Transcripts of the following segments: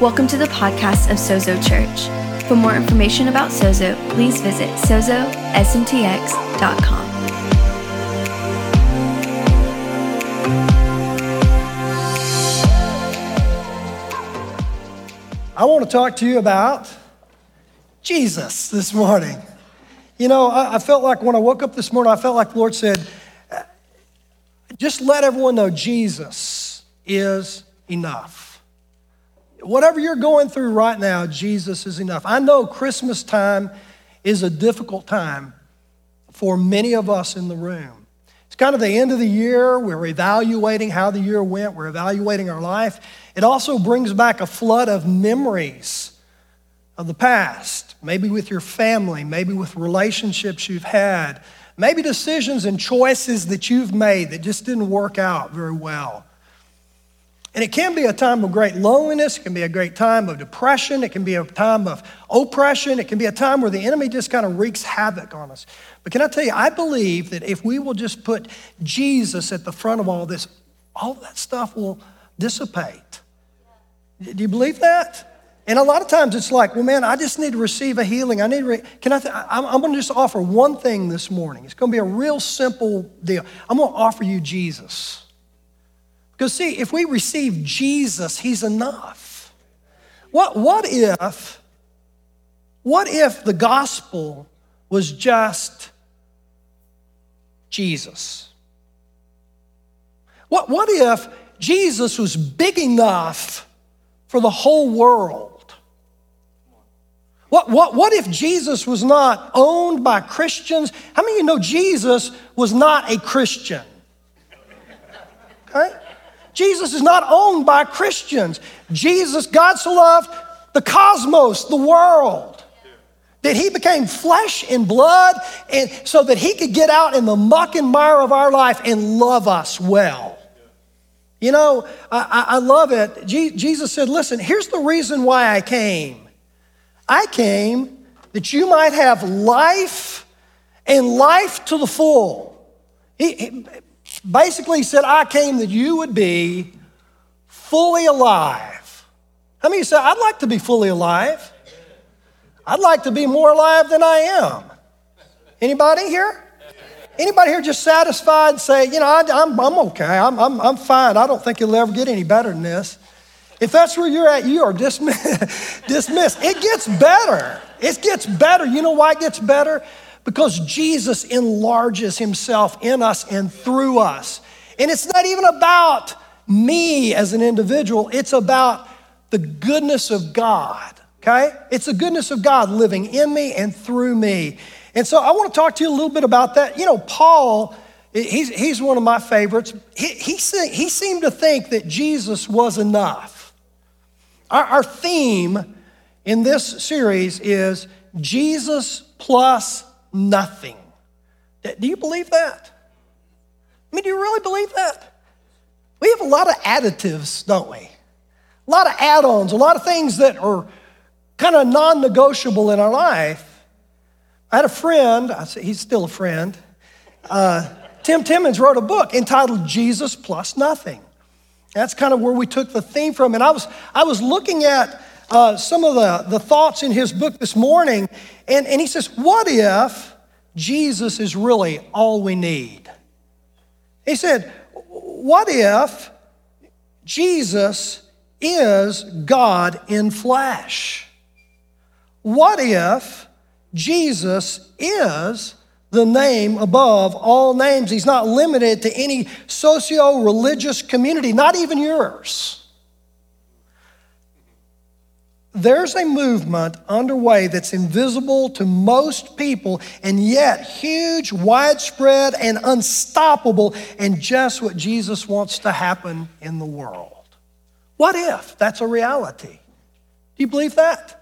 Welcome to the podcast of Sozo Church. For more information about Sozo, please visit sozosmtx.com. I want to talk to you about Jesus this morning. You know, I, felt like when I woke up this morning, I felt like the Lord said, just let everyone know Jesus is enough. Whatever you're going through right now, Jesus is enough. I know Christmas time is a difficult time for many of us in the room. It's kind of the end of the year. We're evaluating how the year went, we're evaluating our life. It also brings back a flood of memories of the past, maybe with your family, maybe with relationships you've had, maybe decisions and choices that you've made that just didn't work out very well. And it can be a time of great loneliness, it can be a great time of depression, it can be a time of oppression, it can be a time where the enemy just kind of wreaks havoc on us. But can I tell you, I believe that if we will just put Jesus at the front of all this, all that stuff will dissipate. Do you believe that? And a lot of times it's like, well, man, I just need to receive a healing. I need to, re- can I, th- I'm, I'm going to just offer one thing this morning. It's going to be a real simple deal. I'm going to offer you Jesus. Because see, if we receive Jesus, he's enough. What, what if, what if the gospel was just Jesus? What, what if Jesus was big enough for the whole world. What, what, what if Jesus was not owned by Christians? How many of you know Jesus was not a Christian? Okay? Jesus is not owned by Christians. Jesus, God so loved the cosmos, the world, that he became flesh and blood and so that he could get out in the muck and mire of our life and love us well. You know, I, I love it. Jesus said, Listen, here's the reason why I came. I came that you might have life and life to the full. He, basically said, I came that you would be fully alive. How many say, I'd like to be fully alive? I'd like to be more alive than I am. Anybody here? Anybody here just satisfied and say, you know, I, am I'm, I'm okay, I'm, I'm, I'm fine. I don't think you'll ever get any better than this. If that's where you're at, you are dismissed. dismissed. It gets better. It gets better. You know why it gets better? Because Jesus enlarges himself in us and through us. And it's not even about me as an individual, it's about the goodness of God, okay? It's the goodness of God living in me and through me. And so I want to talk to you a little bit about that. You know, Paul, he's, he's one of my favorites. He, he, he seemed to think that Jesus was enough. Our, our theme in this series is Jesus plus nothing. Do you believe that? I mean, do you really believe that? We have a lot of additives, don't we? A lot of add ons, a lot of things that are kind of non negotiable in our life. I had a friend, he's still a friend. Uh, Tim Timmons wrote a book entitled Jesus Plus Nothing. That's kind of where we took the theme from. And I was, I was looking at uh, some of the, the thoughts in his book this morning, and, and he says, What if Jesus is really all we need? He said, What if Jesus is God in flesh? What if Jesus is the name above all names. He's not limited to any socio religious community, not even yours. There's a movement underway that's invisible to most people and yet huge, widespread, and unstoppable, and just what Jesus wants to happen in the world. What if that's a reality? Do you believe that?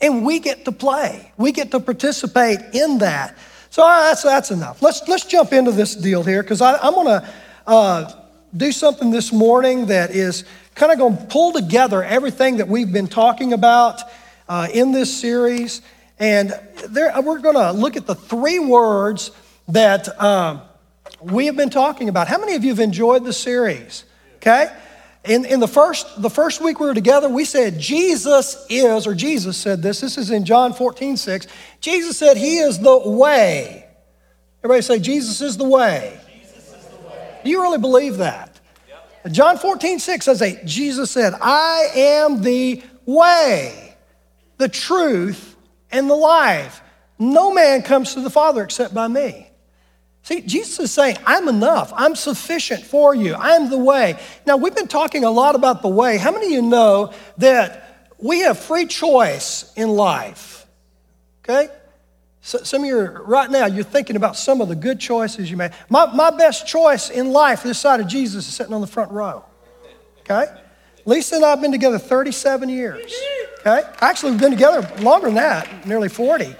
And we get to play, we get to participate in that. So that's, that's enough. Let's, let's jump into this deal here because I'm going to uh, do something this morning that is kind of going to pull together everything that we've been talking about uh, in this series. And there, we're going to look at the three words that um, we have been talking about. How many of you have enjoyed the series? Okay? In, in the, first, the first week we were together, we said Jesus is, or Jesus said this, this is in John 14, 6. Jesus said he is the way. Everybody say, Jesus is the way. Do you really believe that? Yep. John 14, 6 says, Jesus said, I am the way, the truth, and the life. No man comes to the Father except by me. See, Jesus is saying, I'm enough. I'm sufficient for you. I'm the way. Now, we've been talking a lot about the way. How many of you know that we have free choice in life? Okay? So, some of you, right now, you're thinking about some of the good choices you made. My, my best choice in life this side of Jesus is sitting on the front row. Okay? Lisa and I have been together 37 years. Okay? Actually, we've been together longer than that, nearly 40.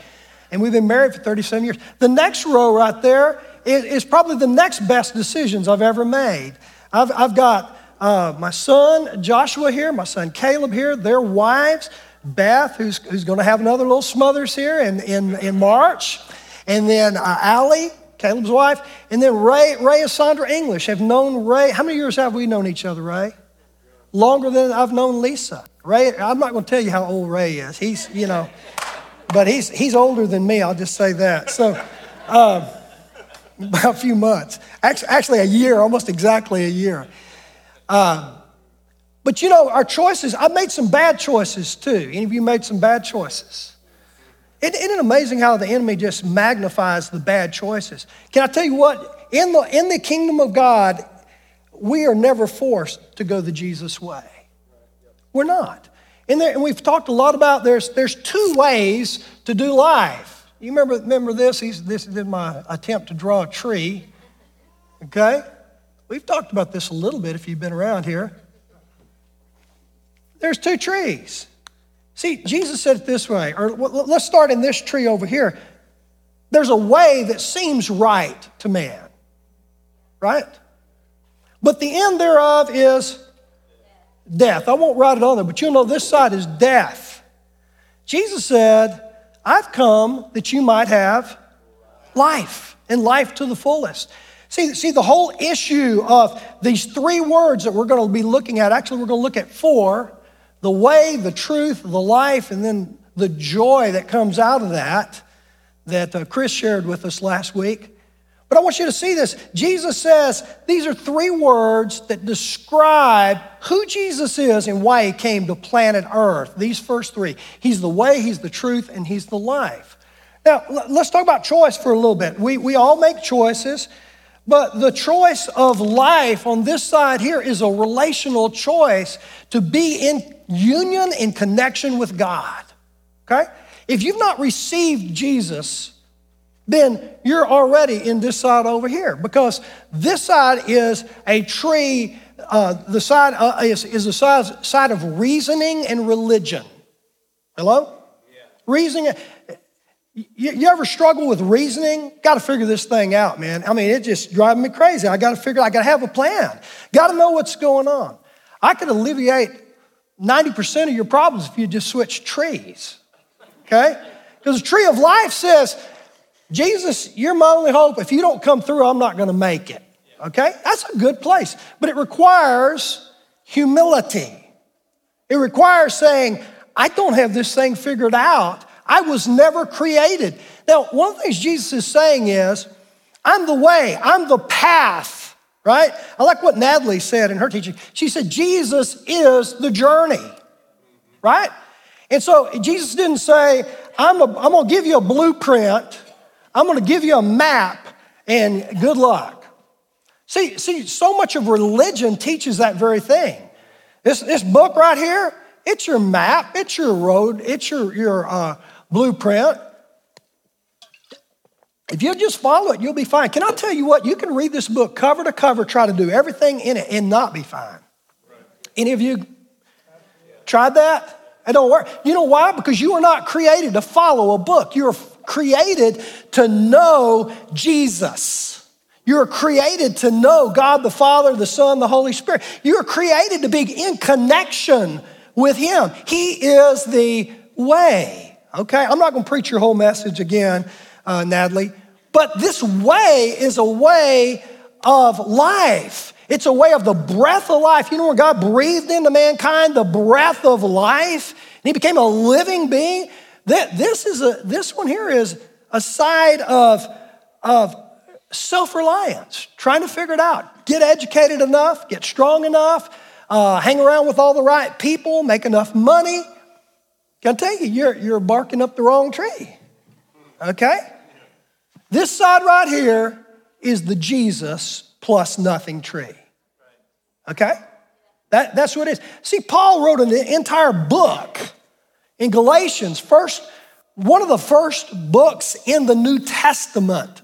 And we've been married for 37 years. The next row right there is probably the next best decisions I've ever made. I've, I've got uh, my son Joshua here, my son Caleb here, their wives, Beth, who's, who's going to have another little smothers here in, in, in March, and then uh, Allie, Caleb's wife, and then Ray, Ray and Sandra English have known Ray. How many years have we known each other, Ray? Longer than I've known Lisa. Ray, I'm not going to tell you how old Ray is. He's, you know, but he's, he's older than me, I'll just say that. So, um, a few months. Actually, actually, a year, almost exactly a year. Uh, but you know, our choices, I made some bad choices too. Any of you made some bad choices? Isn't it amazing how the enemy just magnifies the bad choices? Can I tell you what? In the, in the kingdom of God, we are never forced to go the Jesus way. We're not. And, there, and we've talked a lot about there's, there's two ways to do life. You remember, remember this? He's, this is my attempt to draw a tree. Okay? We've talked about this a little bit if you've been around here. There's two trees. See, Jesus said it this way, or let's start in this tree over here. There's a way that seems right to man, right? But the end thereof is death. I won't write it on there, but you'll know this side is death. Jesus said, I've come that you might have life and life to the fullest. See, see, the whole issue of these three words that we're going to be looking at, actually, we're going to look at four the way, the truth, the life, and then the joy that comes out of that, that uh, Chris shared with us last week. But I want you to see this. Jesus says these are three words that describe who Jesus is and why he came to planet Earth. These first three He's the way, He's the truth, and He's the life. Now, let's talk about choice for a little bit. We, we all make choices, but the choice of life on this side here is a relational choice to be in union in connection with God. Okay? If you've not received Jesus, then you're already in this side over here because this side is a tree, uh, the side uh, is, is the side, side of reasoning and religion. Hello? Yeah. Reasoning. You, you, ever struggle with reasoning? Got to figure this thing out, man. I mean, it just driving me crazy. I got to figure, I got to have a plan. Got to know what's going on. I could alleviate 90% of your problems if you just switch trees, okay? Because the tree of life says, Jesus, you're my only hope. If you don't come through, I'm not going to make it. Okay? That's a good place. But it requires humility. It requires saying, I don't have this thing figured out. I was never created. Now, one of the things Jesus is saying is, I'm the way, I'm the path, right? I like what Natalie said in her teaching. She said, Jesus is the journey, right? And so Jesus didn't say, I'm, a, I'm gonna give you a blueprint I'm going to give you a map and good luck. See, see, so much of religion teaches that very thing. This, this book right here, it's your map, it's your road, it's your, your uh, blueprint. If you just follow it, you'll be fine. Can I tell you what? You can read this book cover to cover, try to do everything in it, and not be fine. Any of you tried that? It don't work. You know why? Because you are not created to follow a book. You're created to know Jesus. You're created to know God the Father, the Son, the Holy Spirit. You're created to be in connection with Him. He is the way. Okay? I'm not going to preach your whole message again, uh, Natalie, but this way is a way of life. It's a way of the breath of life. You know, when God breathed into mankind the breath of life, and he became a living being. This is a this one here is a side of, of self-reliance, trying to figure it out. Get educated enough, get strong enough, uh, hang around with all the right people, make enough money. Can I tell you, you're, you're barking up the wrong tree. Okay? This side right here is the Jesus plus nothing tree. Okay? That, that's what it is. See, Paul wrote an entire book in Galatians, first, one of the first books in the New Testament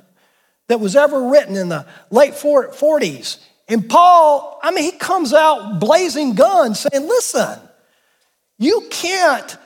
that was ever written in the late 40s. And Paul, I mean, he comes out blazing guns saying, listen, you can't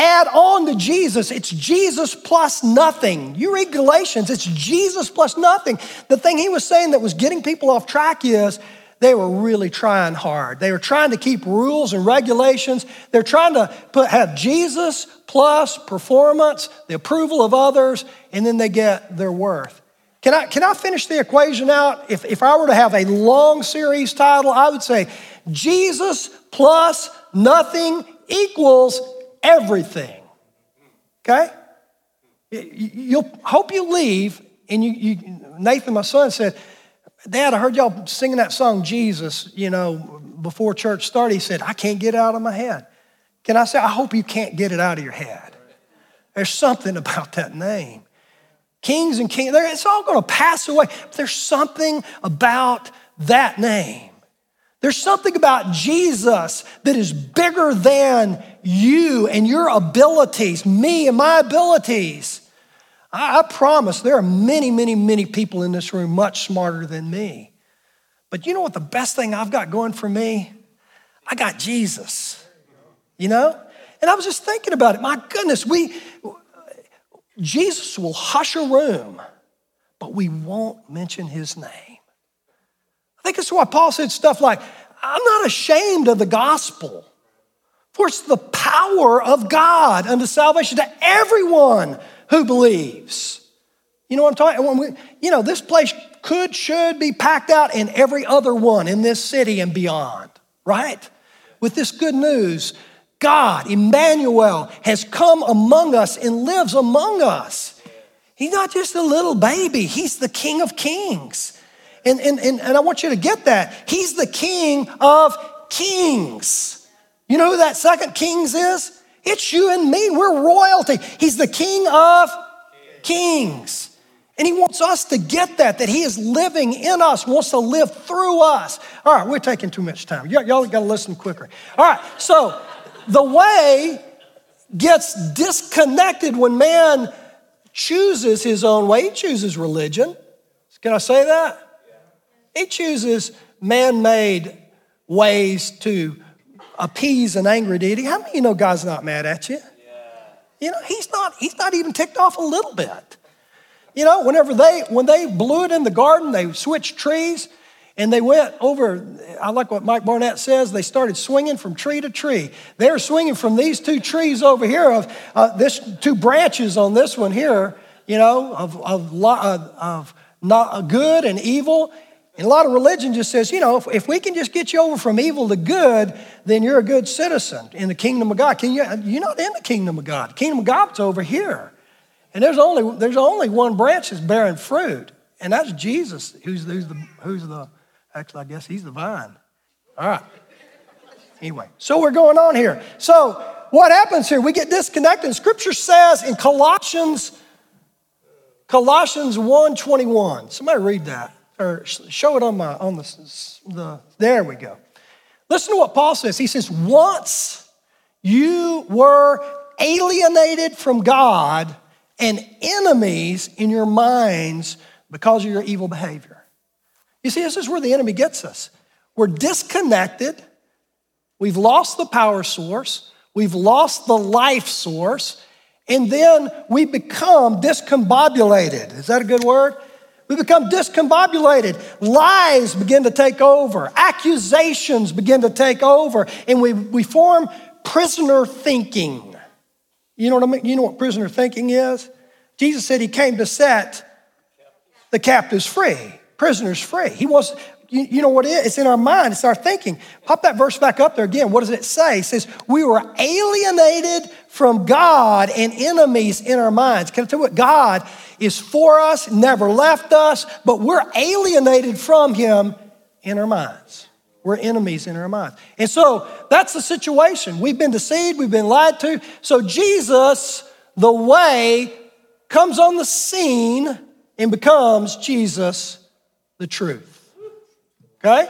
add on to Jesus. It's Jesus plus nothing. You read Galatians, it's Jesus plus nothing. The thing he was saying that was getting people off track is they were really trying hard. They were trying to keep rules and regulations. They're trying to put, have Jesus plus performance, the approval of others, and then they get their worth. Can I, can I finish the equation out? If, if I were to have a long series title, I would say Jesus plus nothing equals everything. Okay? You'll hope you leave, and you, you, Nathan, my son, said, Dad, I heard y'all singing that song, Jesus, you know, before church started. He said, I can't get it out of my head. Can I say, I hope you can't get it out of your head. There's something about that name. Kings and kings, it's all going to pass away. But there's something about that name. There's something about Jesus that is bigger than you and your abilities, me and my abilities. I, I, promise there are many, many, many people in this room much smarter than me. But you know what the best thing I've got going for me? I got Jesus, you know? And I was just thinking about it. My goodness, we, Jesus will hush a room, but we won't mention his name. Think that's why Paul said stuff like, I'm not ashamed of the gospel. For it's the power of God unto salvation to everyone who believes. You know what I'm talking? We, you know, this place could, should be packed out in every other one in this city and beyond, right? With this good news, God, Emmanuel, has come among us and lives among us. He's not just a little baby, He's the King of Kings. And, and, and, and I want you to get that. He's the King of Kings. You know who that second Kings is? It's you and me. We're royalty. He's the King of Kings. And he wants us to get that, that he is living in us, wants to live through us. All right, we're taking too much time. Y'all got to listen quicker. All right, so the way gets disconnected when man chooses his own way. He chooses religion. Can I say that? He chooses man made ways to appease an angry deity. How many of you know God's not mad at you? You know, he's not, he's not even ticked off a little bit. You know, whenever they when they blew it in the garden, they switched trees and they went over. I like what Mike Barnett says. They started swinging from tree to tree. They're swinging from these two trees over here of uh, this two branches on this one here. You know, of of, of not good and evil. And a lot of religion just says, you know, if, if, we can just get you over from evil to good, then you're a good citizen in the kingdom of God. Can you, you're not in the kingdom of God. The kingdom of God's over here. And there's only, there's only one branch that's bearing fruit, and that's Jesus, who's, who's, the, who's the, actually, I guess he's the vine. All right. Anyway, so we're going on here. So what happens here? We get disconnected. Scripture says in Colossians, Colossians 1.21. Somebody read that or show it on my on the, the there we go. Listen to what Paul says. He says, once you were alienated from God and enemies in your minds because of your evil behavior. You see, this is where the enemy gets us. We're disconnected. We've lost the power source. We've lost the life source. And then we become discombobulated. Is that a good word? We become discombobulated. Lies begin to take over. Accusations begin to take over. And we, we form prisoner thinking. You know what I mean? You know what prisoner thinking is? Jesus said he came to set the captives free, prisoners free. He wants, you, you know what it is? It's in our mind, it's our thinking. Pop that verse back up there again. What does it say? It says, We were alienated from God and enemies in our minds. Can I tell you what? God is for us, never left us, but we're alienated from Him in our minds. We're enemies in our minds. And so that's the situation. We've been deceived, we've been lied to. So Jesus, the way, comes on the scene and becomes Jesus, the truth. Okay?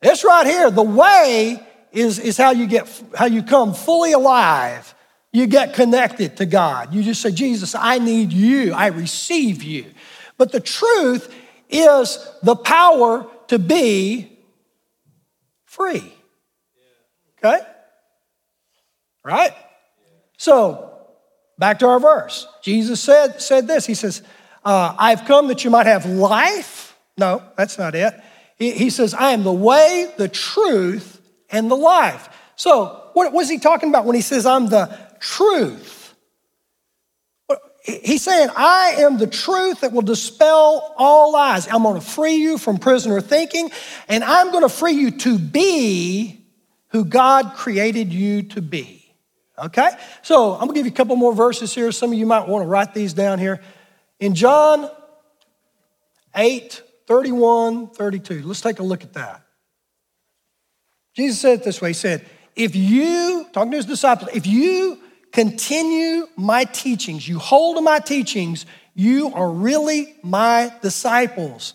This right here, the way is, is how you get how you come fully alive. You get connected to God. You just say, Jesus, I need you. I receive you. But the truth is the power to be free. Okay? Right? So, back to our verse. Jesus said, said this. He says, uh, I've come that you might have life. No, that's not it. He, says, I am the way, the truth, and the life. So, what was he talking about when he says, I'm the truth? He's saying, I am the truth that will dispel all lies. I'm going to free you from prisoner thinking, and I'm going to free you to be who God created you to be. Okay? So I'm going to give you a couple more verses here. Some of you might want to write these down here. In John 8, 31, 32, let's take a look at that. Jesus said it this way He said, If you, talking to his disciples, if you continue my teachings, you hold to my teachings, you are really my disciples.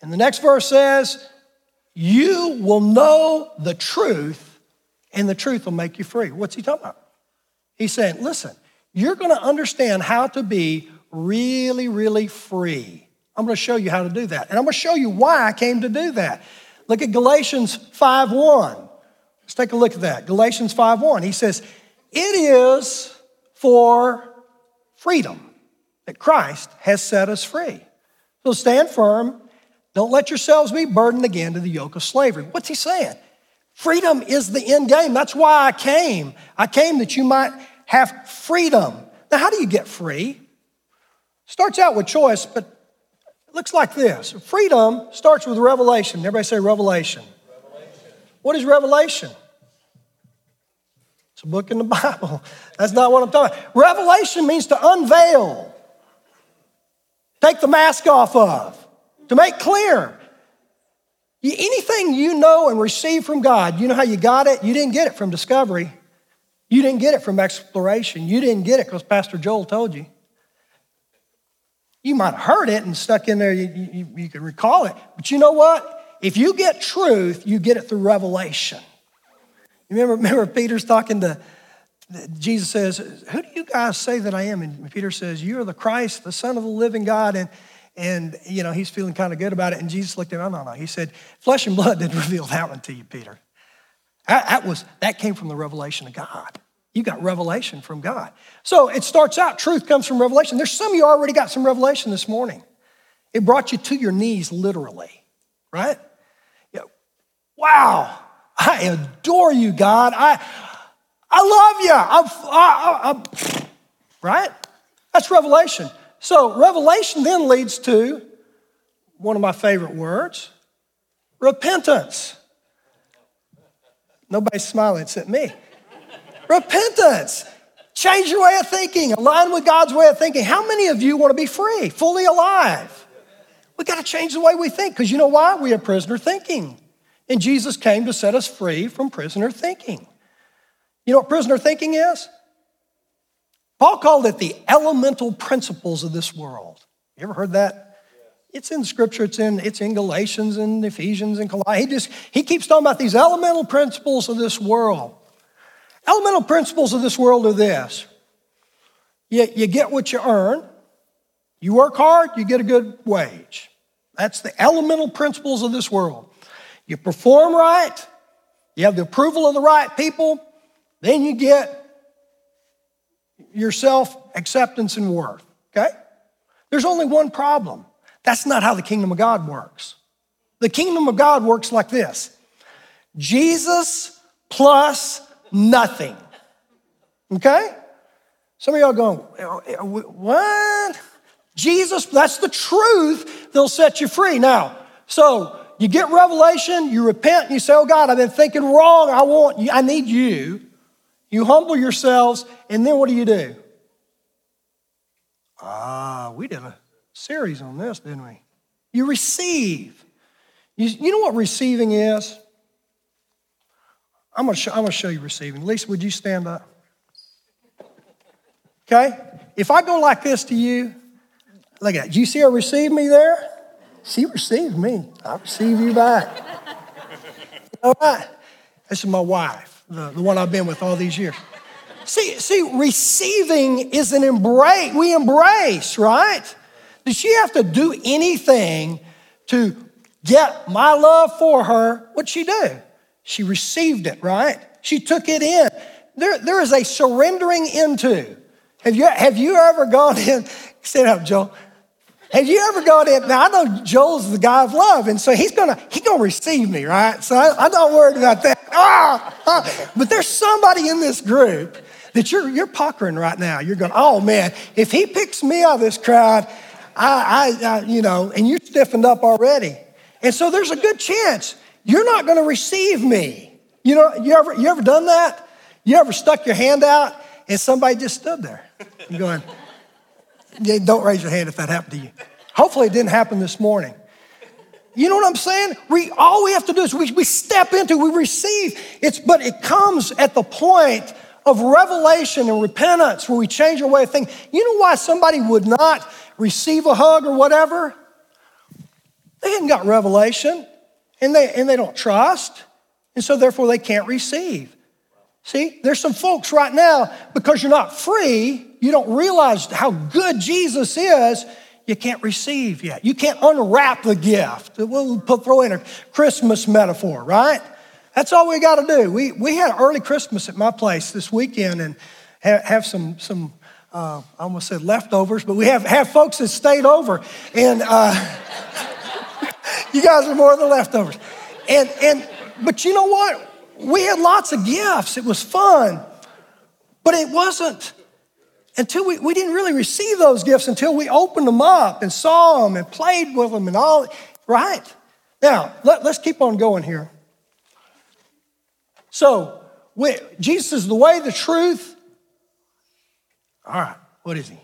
And the next verse says, You will know the truth, and the truth will make you free. What's he talking about? He's saying, Listen, you're going to understand how to be really, really free. I'm going to show you how to do that. And I'm going to show you why I came to do that. Look at Galatians 5:1. Let's take a look at that. Galatians 5:1. He says, it is for freedom that Christ has set us free. So stand firm. Don't let yourselves be burdened again to the yoke of slavery. What's he saying? Freedom is the end game. That's why I came. I came that you might have freedom. Now, how do you get free? Starts out with choice, but it looks like this. Freedom starts with revelation. Everybody say revelation. revelation. What is revelation? It's a book in the Bible. That's not what I'm talking about. Revelation means to unveil, take the mask off of, to make clear. Anything you know and receive from God, you know how you got it? You didn't get it from discovery. You didn't get it from exploration. You didn't get it because Pastor Joel told you. You might have heard it and stuck in there, you, you, you can recall it. But you know what? If you get truth, you get it through revelation. You remember, remember Peter's talking to, Jesus says, Who do you guys say that I am? And Peter says, You are the Christ, the Son of the living God. And, and you know, he's feeling kind of good about it. And Jesus looked at him, no, no, no. He said, Flesh and blood didn't reveal that one to you, Peter. That, that, was, that came from the revelation of God. You got revelation from God. So it starts out, truth comes from revelation. There's some of you already got some revelation this morning. It brought you to your knees, literally, right? Yeah. Wow, I adore you, God. I, I love you. I'm, I, I, right? That's revelation. So, revelation then leads to one of my favorite words repentance. Nobody's smiling it's at me. Repentance. Change your way of thinking, align with God's way of thinking. How many of you want to be free, fully alive? We got to change the way we think because you know why? We are prisoner thinking. And Jesus came to set us free from prisoner thinking. You know what prisoner thinking is? Paul called it the elemental principles of this world. You ever heard that? It's in scripture, it's in, it's in Galatians and Ephesians and Colossians. He just he keeps talking about these elemental principles of this world. Elemental principles of this world are this. You, you get what you earn. You work hard, you get a good wage. That's the elemental principles of this world. You perform right, you have the approval of the right people, then you get yourself acceptance and worth, okay? There's only one problem. That's not how the kingdom of God works. The kingdom of God works like this Jesus plus nothing. Okay? Some of y'all going, what? Jesus, that's the truth. They'll set you free. Now, So you get revelation, you repent, and you say, Oh God, I've been thinking wrong. I want you, I need you. You humble yourselves, and then what do you do? Ah, we did a series on this, didn't we? You receive. You, you know what receiving is? I'm gonna, show, I'm gonna show you receiving. Lisa, would you stand up? Okay? If I go like this to you, look at that. Do you see her receive me there? She received me. I receive you back. all right. This is my wife, the, the one I've been with all these years. See, see, receiving is an embrace. We embrace, right? Did she have to do anything to get my love for her? What'd she do? She received it, right? She took it in. There, there is a surrendering into. Have you, have you ever gone in? Stand up, Joel. Have you ever gone in? Now I know Joel's the guy of love, and so he's gonna he's gonna receive me, right? So I, am not worried about that. Ah, ah, But there's somebody in this group that you're you're puckering right now. You're going, oh man, if he picks me out of this crowd, I, I, I you know, and you're stiffened up already, and so there's a good chance you're not going to receive me. You know, you ever you ever done that? You ever stuck your hand out and somebody just stood there, going. Don't raise your hand if that happened to you. Hopefully, it didn't happen this morning. You know what I'm saying? We all we have to do is we, we step into, we receive. It's but it comes at the point of revelation and repentance where we change our way of thinking. You know why somebody would not receive a hug or whatever? They hadn't got revelation and they and they don't trust, and so therefore they can't receive. See, there's some folks right now, because you're not free, you don't realize how good Jesus is, you can't receive yet. You can't unwrap the gift. We'll put, throw in a Christmas metaphor, right? That's all we got to do. We, we had early Christmas at my place this weekend and have, have some, some uh, I almost said leftovers, but we have, have folks that stayed over. And uh, you guys are more than leftovers. And, and, but you know what? we had lots of gifts. It was fun. But it wasn't until we, we didn't really receive those gifts until we opened them up and saw them and played with them and all, right? Now, let, us keep on going here. So, we, Jesus is the way, the truth. All right, what is he?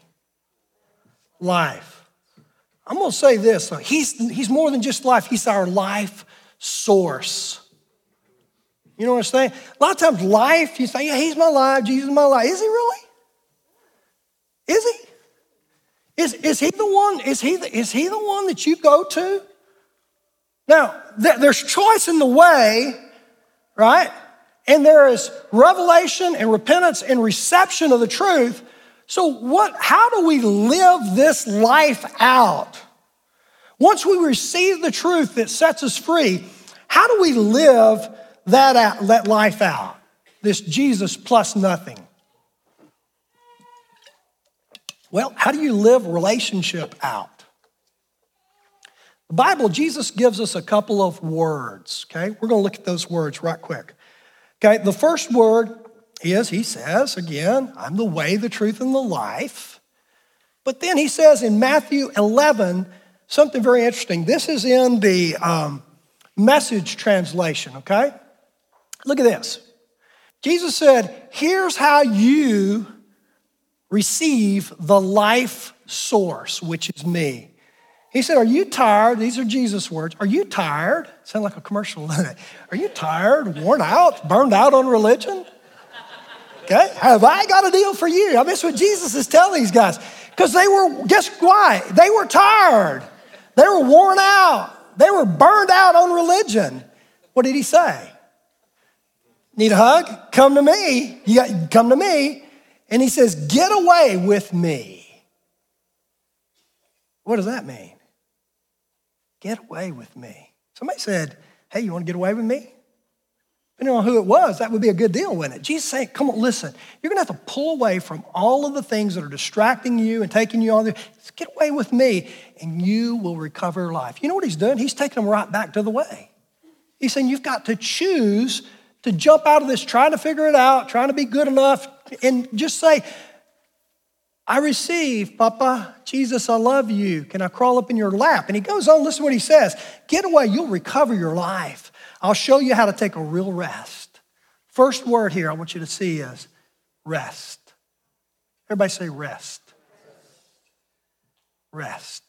Life. I'm going to say this he's, he's more than just life, he's our life source. You know what I'm saying? A lot of times, life, you say, yeah, he's my life, Jesus is my life. Is he really? Is he? Is, is he the one? Is he the, is he the one that you go to? Now, th- there's choice in the way, right? And there is revelation and repentance and reception of the truth. So, what, how do we live this life out? Once we receive the truth that sets us free, how do we live that, out, that life out. This Jesus plus nothing. Well, how do you live relationship out? The Bible, Jesus gives us a couple of words, okay? We're to look at those words right quick. Okay, the first word is, he says, again, I'm the way, the truth, and the life. But then he says in Matthew 11, something very interesting. This is in the um, message translation, okay? Look at this. Jesus said, Here's how you receive the life source, which is me. He said, Are you tired? These are Jesus' words. Are you tired? Sound like a commercial. are you tired, worn out, burned out on religion? Okay, have I got a deal for you? I mean, that's what Jesus is telling these guys. Because they were, guess why? They were tired. They were worn out. They were burned out on religion. What did he say? Need a hug? Come to me. You got, come to me. And he says, Get away with me. What does that mean? Get away with me. Somebody said, Hey, you want to get away with me? Depending on who it was, that would be a good deal, wouldn't it? Jesus saying, Come on, listen, you're to have to pull away from all of the things that are distracting you and taking you on there. Just get away with me, and you will recover life. You know what he's doing? He's taking them right back to the way. He's saying, You've got to choose to jump out of this trying to figure it out, trying to be good enough, and just say, I receive, Papa, Jesus, I love you. Can I crawl up in your lap? And he goes on, listen to what he says Get away, you'll recover your life. I'll show you how to take a real rest. First word here I want you to see is rest. Everybody say rest. Rest.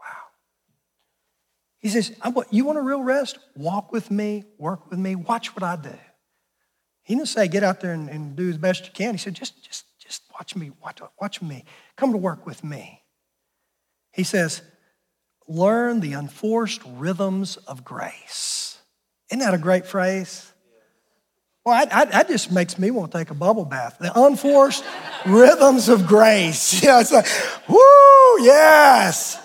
Wow. He says, You want a real rest? Walk with me, work with me, watch what I do. He didn't say get out there and, and do as best you can. He said, just, just, just watch me, watch, watch me. Come to work with me. He says, learn the unforced rhythms of grace. Isn't that a great phrase? Well, I, I, that just makes me want to take a bubble bath. The unforced rhythms of grace. You know, it's like, whoo, yes.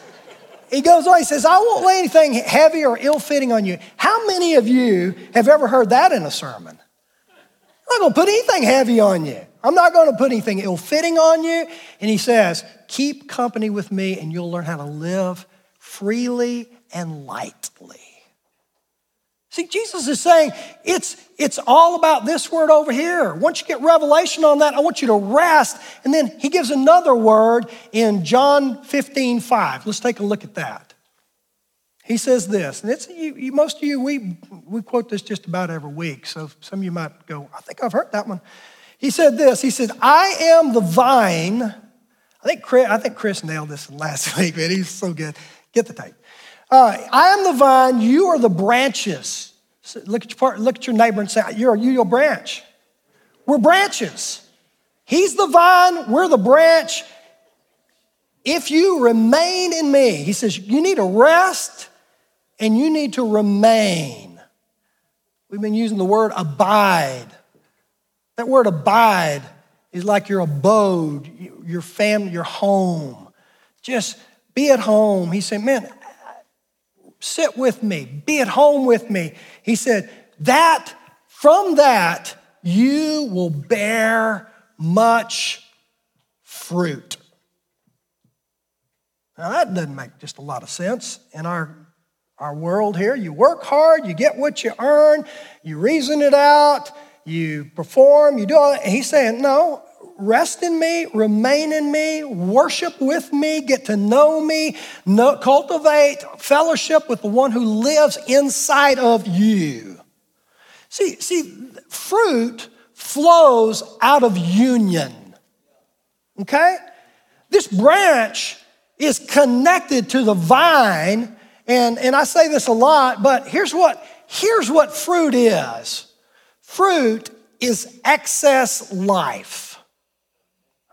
He goes on, he says, I won't lay anything heavy or ill fitting on you. How many of you have ever heard that in a sermon? I'm not going to put anything heavy on you. I'm not going to put anything ill fitting on you. And he says, Keep company with me, and you'll learn how to live freely and lightly. See, Jesus is saying it's, it's all about this word over here. Once you get revelation on that, I want you to rest. And then he gives another word in John 15, 5. Let's take a look at that. He says this, and it's you, you, most of you, we, we quote this just about every week, so some of you might go, I think I've heard that one. He said this, he said, I am the vine. I think Chris, I think Chris nailed this last week, man. He's so good. Get the tape. Uh, I am the vine, you are the branches. So look, at your part, look at your neighbor and say, You're you your branch. We're branches. He's the vine, we're the branch. If you remain in me, he says, you need to rest and you need to remain. We've been using the word abide. That word abide is like your abode, your family, your home. Just be at home. He said, Man, sit with me, be at home with me. He said, That, from that, you will bear much fruit. Now, that doesn't make just a lot of sense in our our world here. You work hard, you get what you earn, you reason it out, you perform, you do all that. And he's saying, no, rest in me, remain in me, worship with me, get to know me, know, cultivate fellowship with the one who lives inside of you. See, see, fruit flows out of union. Okay? This branch is connected to the vine and, and I say this a lot, but here's what, here's what fruit is fruit is excess life.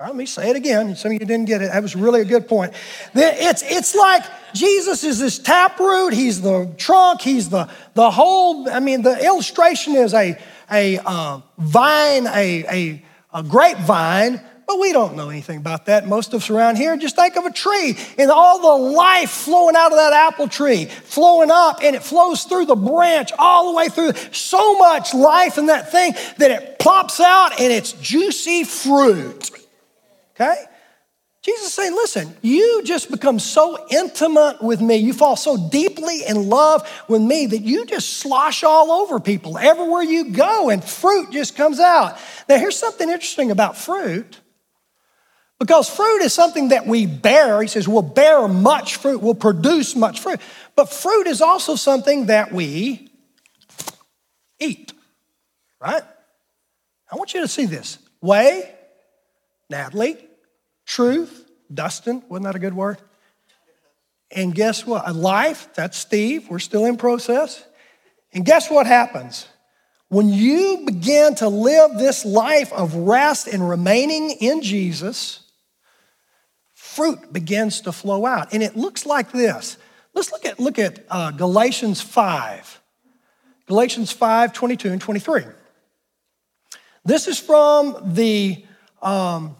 Let me say it again. Some of you didn't get it. That was really a good point. It's, it's like Jesus is this taproot, he's the trunk, he's the, the whole. I mean, the illustration is a, a uh, vine, a, a, a grapevine but we don't know anything about that. Most of us around here just think of a tree and all the life flowing out of that apple tree, flowing up, and it flows through the branch all the way through. So much life in that thing that it plops out and it's juicy fruit. Okay? Jesus is saying, listen, you just become so intimate with me, you fall so deeply in love with me that you just slosh all over people everywhere you go, and fruit just comes out. Now, here's something interesting about fruit because fruit is something that we bear. He says we'll bear much fruit, we'll produce much fruit. But fruit is also something that we eat, right? I want you to see this. Way, Natalie, truth, Dustin, wasn't that a good word? And guess what? A life, that's Steve, we're still in process. And guess what happens? When you begin to live this life of rest and remaining in Jesus, fruit begins to flow out. And it looks like this. Let's look at, look at uh, Galatians 5. Galatians 5 22 and 23. This is from the um,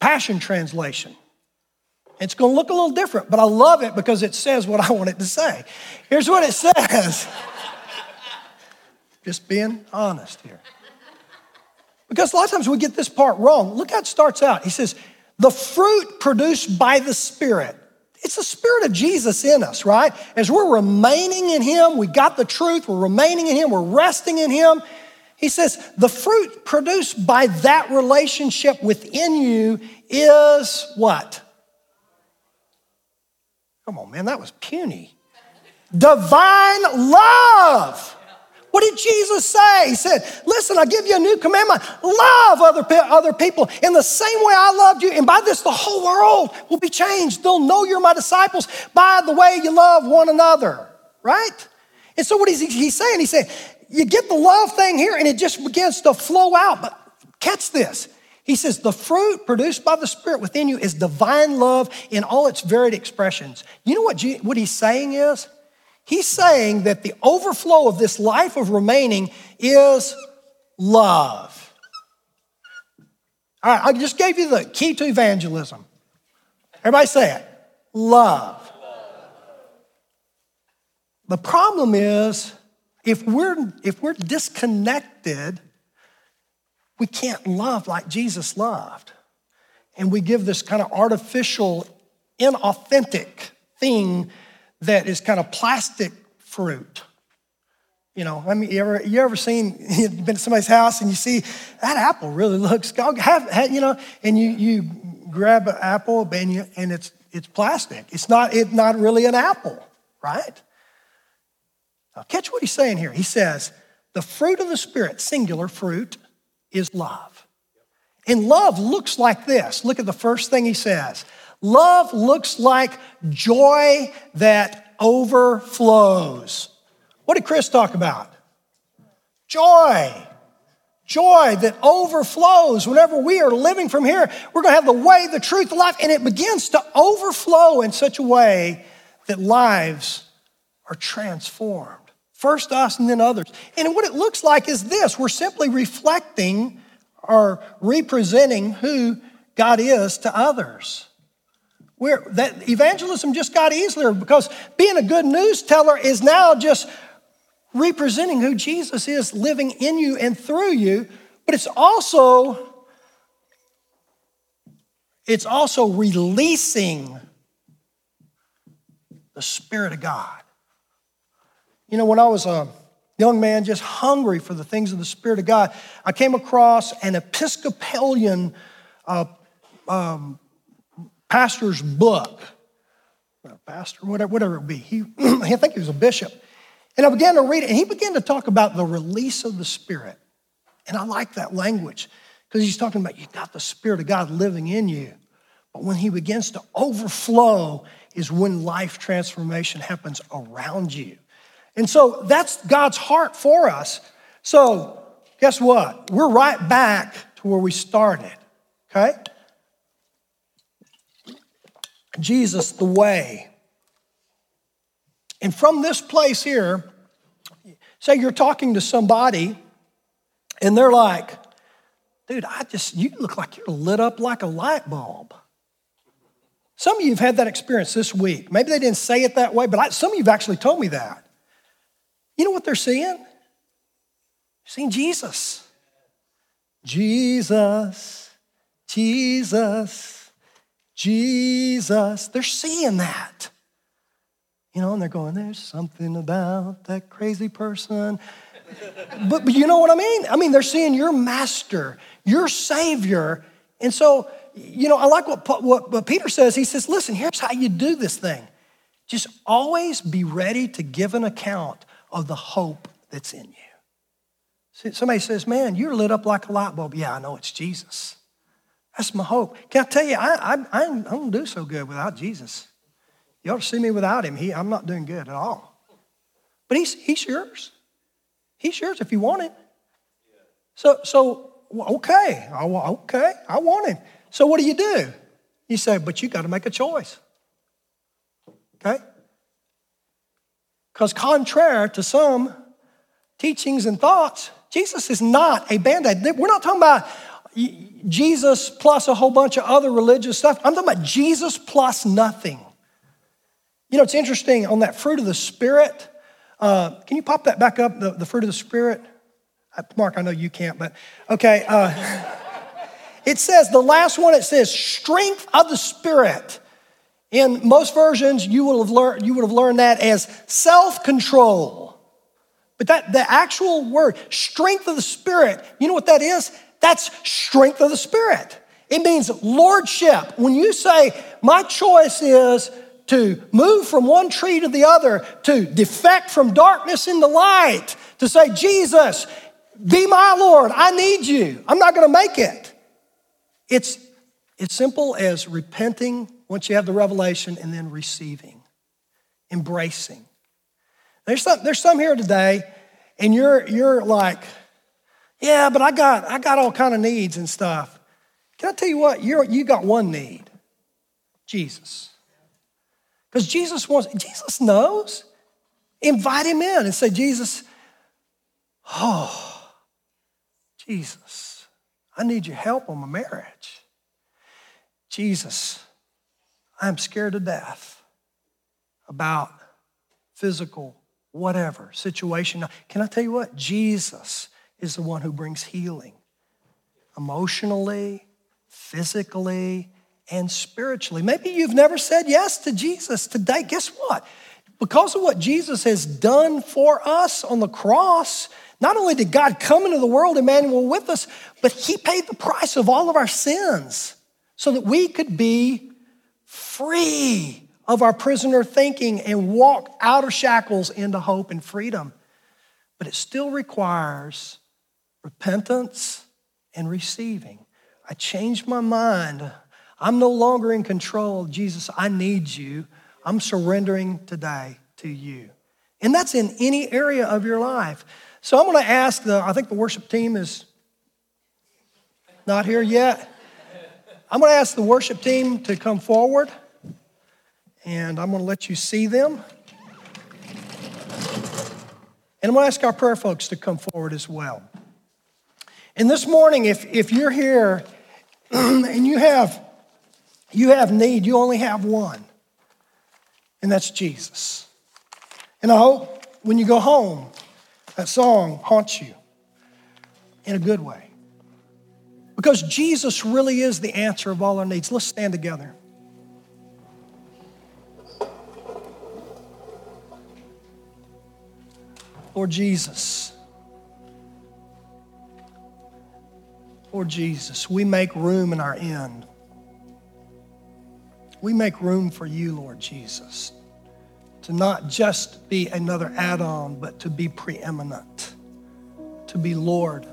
Passion Translation. It's going to look a little different, but I love it because it says what I want it to say. Here's what it says. Just being honest here. Because a lot of times we get this part wrong. Look how it starts out. He says, the fruit produced by the Spirit. It's the Spirit of Jesus in us, right? As we're remaining in Him, we got the truth, we're remaining in Him, we're resting in Him. He says, the fruit produced by that relationship within you is what? Come on, man, that was puny. Divine love. What did Jesus say? He said, Listen, I give you a new commandment love other, other people in the same way I loved you. And by this, the whole world will be changed. They'll know you're my disciples by the way you love one another, right? And so, what is he, he's saying? He's saying, You get the love thing here, and it just begins to flow out. But catch this. He says, The fruit produced by the Spirit within you is divine love in all its varied expressions. You know what, what he's saying is? He's saying that the overflow of this life of remaining is love. All right, I just gave you the key to evangelism. Everybody say it love. The problem is if we're, if we're disconnected, we can't love like Jesus loved. And we give this kind of artificial, inauthentic thing that is kind of plastic fruit. You know, I mean, you ever, you ever seen, you've been to somebody's house and you see that apple really looks, have, have, you know, and you, you grab an apple and, you, and it's, it's plastic. It's not, it's not really an apple, right? Now, catch what he's saying here. He says, the fruit of the Spirit, singular fruit, is love. And love looks like this. Look at the first thing he says Love looks like joy that overflows. What did Chris talk about? Joy. Joy that overflows. Whenever we are living from here, we're going to have the way, the truth, the life, and it begins to overflow in such a way that lives are transformed. First us and then others. And what it looks like is this we're simply reflecting or representing who God is to others. We're, that evangelism just got easier because being a good news teller is now just representing who Jesus is living in you and through you, but it's also it's also releasing the Spirit of God. You know, when I was a young man just hungry for the things of the Spirit of God, I came across an Episcopalian uh, um, pastor's book, pastor, whatever, whatever it be. He, I think he was a bishop. And I began to read it, and he began to talk about the release of the Spirit. And I like that language because he's talking about you got the Spirit of God living in you. But when he begins to overflow, is when life transformation happens around you. And so that's God's heart for us. So, guess what? We're right back to where we started, okay? Jesus the way. And from this place here, say you're talking to somebody and they're like, dude, I just, you look like you're lit up like a light bulb. Some of you have had that experience this week. Maybe they didn't say it that way, but I, some of you have actually told me that. You know what they're seeing? They're seeing Jesus. Jesus, Jesus. Jesus. They're seeing that. You know, and they're going, there's something about that crazy person. but, but you know what I mean? I mean, they're seeing your master, your savior. And so, you know, I like what, what, what Peter says. He says, listen, here's how you do this thing. Just always be ready to give an account of the hope that's in you. Somebody says, man, you're lit up like a light bulb. Yeah, I know it's Jesus. That's my hope. Can I tell you, I, I, I don't do so good without Jesus. You ought to see me without him. He, I'm not doing good at all. But he's, he's yours. He's yours if you want him. So, so okay, I, okay, I want him. So what do you do? You say, but you got to make a choice. Okay? Because contrary to some teachings and thoughts, Jesus is not a band-aid. We're not talking about Jesus plus a whole bunch of other religious stuff. I'm talking about Jesus plus nothing. You know, it's interesting on that fruit of the Spirit. Uh, can you pop that back up, the, the fruit of the Spirit? Uh, Mark, I know you can't, but okay. Uh, it says, the last one, it says, strength of the Spirit. In most versions, you would have learned, you would have learned that as self control. But that the actual word, strength of the Spirit, you know what that is? That's strength of the Spirit. It means lordship. When you say, my choice is to move from one tree to the other, to defect from darkness into light, to say, Jesus, be my Lord, I need you. I'm not to make it. It's as simple as repenting once you have the revelation and then receiving, embracing. There's some, there's some here today, and you're, you're like, yeah, but I got, I got all kind of needs and stuff. Can I tell you what? You're, you got one need Jesus. Because Jesus wants, Jesus knows. Invite him in and say, Jesus, oh, Jesus, I need your help on my marriage. Jesus, I'm scared to death about physical, whatever situation. Can I tell you what? Jesus is the one who brings healing emotionally, physically, and spiritually. Maybe you've never said yes to Jesus today. Guess what? Because of what Jesus has done for us on the cross, not only did God come into the world, Emmanuel, with us, but He paid the price of all of our sins so that we could be free of our prisoner thinking and walk out of shackles into hope and freedom. But it still requires repentance and receiving. I changed my mind I'm no longer in control. Jesus, I need you. I'm surrendering today to you. And that's in any area of your life. So I'm going to ask the, I think the worship team is not here yet. I'm going to ask the worship team to come forward, and I'm going to let you see them. And I'm going to ask our prayer folks to come forward as well. And this morning, if, if you're here and you have you have need, you only have one, and that's Jesus. And I hope when you go home, that song haunts you in a good way. Because Jesus really is the answer of all our needs. Let's stand together. Lord Jesus, Lord Jesus, we make room in our end we make room for you, Lord Jesus, to not just be another add on, but to be preeminent, to be Lord,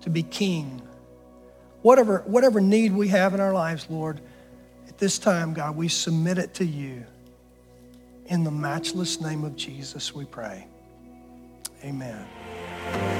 to be King. Whatever, whatever need we have in our lives, Lord, at this time, God, we submit it to you. In the matchless name of Jesus, we pray. Amen.